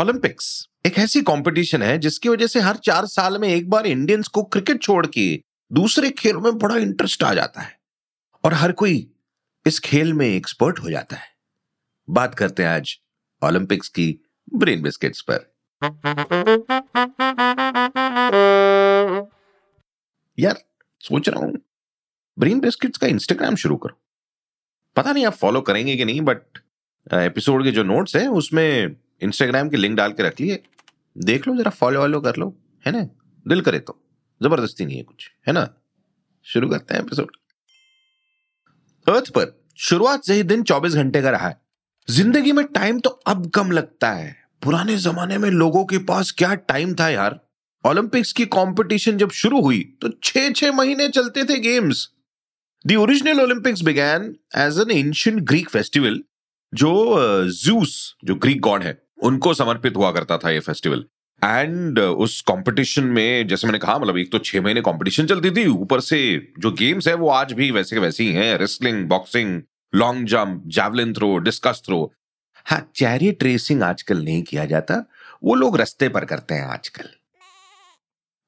Olympics एक ऐसी competition है जिसकी वजह से हर चार साल में एक बार इंडियंस को क्रिकेट छोड़ के दूसरे खेलों में बड़ा इंटरेस्ट आ जाता है। और हर कोई इस खेल में एक्सपर्ट हो जाता है। बात करते हैं आज ओलंपिक्स की ब्रेन बिस्किट्स पर। यार, सोच रहा हूँ। ब्रेन बिस्किट्स का इंस्टाग्राम शुरू करो। पता नहीं आप फॉलो करेंगे कि नहीं बट एपिसोड के जो नोट्स हैं, उसमें इंस्टाग्राम की लिंक डाल के रख लिए। देख लो, जरा फॉलो वॉलो कर लो, है ना? दिल करे तो। ज़बरदस्ती नहीं है कुछ, है ना? शुरू करते हैं एपिसोड अर्थ पर शुरुआत से ही दिन 24 घंटे का रहा है। ज़िंदगी में टाइम तो अब कम लगता है। पुराने जमाने में लोगों के पास क्या टाइम था यार? ओलंपिक्स की कंपटीशन जब शुरू हुई तो छह छह महीने चलते थे games the original Olympics began as an ancient Greek festival जो जूस जो ग्रीक गॉड है उनको समर्पित हुआ करता था ये फेस्टिवल एंड uh, उस कंपटीशन में जैसे मैंने कहा मतलब एक तो छह महीने कंपटीशन चलती थी ऊपर से जो गेम्स है वो आज भी वैसे के वैसे ही हैं. Wrestling boxing long jump javelin throw discus throw हाँ चैरियट रेसिंग आजकल नहीं किया जाता वो लोग रस्ते पर करते हैं आजकल.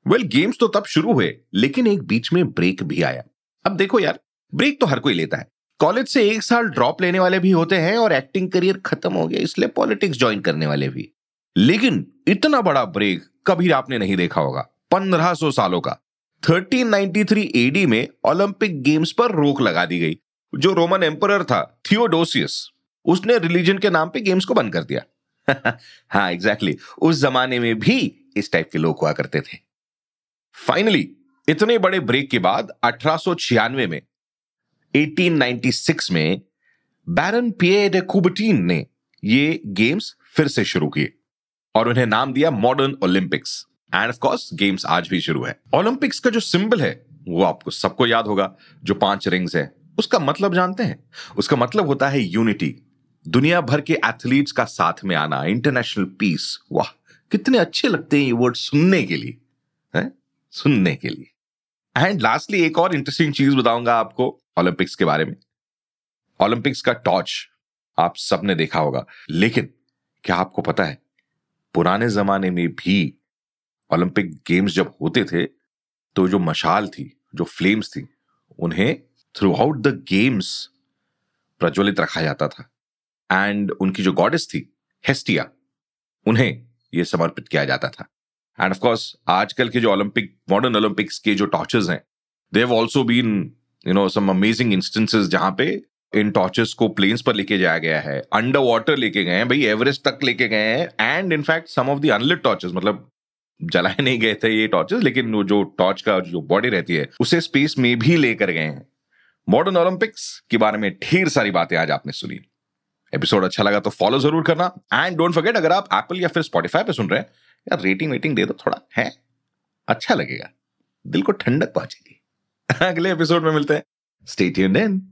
वेल well, गेम्स तो तब शुरू हुए लेकिन एक बीच में ब्रेक भी आया. अब देखो यार ब्रेक तो हर कोई लेता है. कॉलेज से एक साल ड्रॉप लेने वाले भी होते हैं और एक्टिंग करियर खत्म हो गया इसलिए पॉलिटिक्स ज्वाइन करने वाले भी। लेकिन इतना बड़ा ब्रेक कभी आपने नहीं देखा होगा 1500 सालों का। 1393 एडी में ओलंपिक गेम्स पर रोक लगा दी गई जो रोमन एम्पर था थियोडोसियस। उसने रिलीजन के नाम पे गेम्स को बंद कर दिया। हाँ एग्जैक्टली exactly, उस जमाने में भी इस टाइप के लोग हुआ करते थे। फाइनली इतने बड़े ब्रेक के बाद अठारह में 1896 में बैरन पिए डे कुबटीन ने ये गेम्स फिर से शुरू किए और उन्हें नाम दिया modern Olympics and of course games आज भी शुरू है। ओलंपिक्स का जो सिंबल है, वो आपको सबको याद होगा, जो पाँच रिंग्स है। उसका मतलब जानते हैं? उसका मतलब होता है यूनिटी दुनिया भर के एथलीट्स का साथ में आना इंटरनेशनल पीस वाह, कितने अच्छे लगते हैं ये वर्ड सुनने के लिए, है? सुनने के लिए। एंड लास्टली एक और इंटरेस्टिंग चीज़ बताऊँगा आपको ओलंपिक्स के बारे में। ओलंपिक्स का टॉर्च आप सबने देखा होगा। लेकिन क्या आपको पता है, पुराने जमाने में भी ओलंपिक गेम्स जब होते थे तो जो मशाल थी, जो फ्लेम्स थी, उन्हें थ्रू आउट द गेम्स प्रज्वलित रखा जाता था। एंड उनकी जो गॉडेस थी हेस्टिया उन्हें यह समर्पित किया जाता था। एंड ऑफ़ कोर्स आजकल के जो ओलंपिक मॉडर्न ओलंपिक्स के जो टॉर्चेस हैं they have also been you know some amazing instances जहाँ पे इन टॉर्चेस को प्लेन्स पर लेके जाया गया है अंडर वाटर लेके गए हैं, भाई एवरेस्ट तक लेके गए हैं and in fact some of the unlit torches मतलब जलाए नहीं गए थे ये टॉर्चेस लेकिन वो जो टॉर्च का जो बॉडी रहती है, उसे स्पेस में भी लेकर गए हैं। मॉडर्न ओलंपिक्स के बारे में ढेर सारी बातें आज आपने सुनी। एपिसोड अच्छा लगा तो फॉलो ज़रूर करना एंड डोंट फॉरगेट अगर आप एप्पल या फिर स्पॉटिफाई पे सुन रहे हैं यार रेटिंग वेटिंग दे दो थोड़ा, है? अच्छा लगेगा। दिल को ठंडक पहुंचेगी। अगले एपिसोड में मिलते हैं। Stay tuned in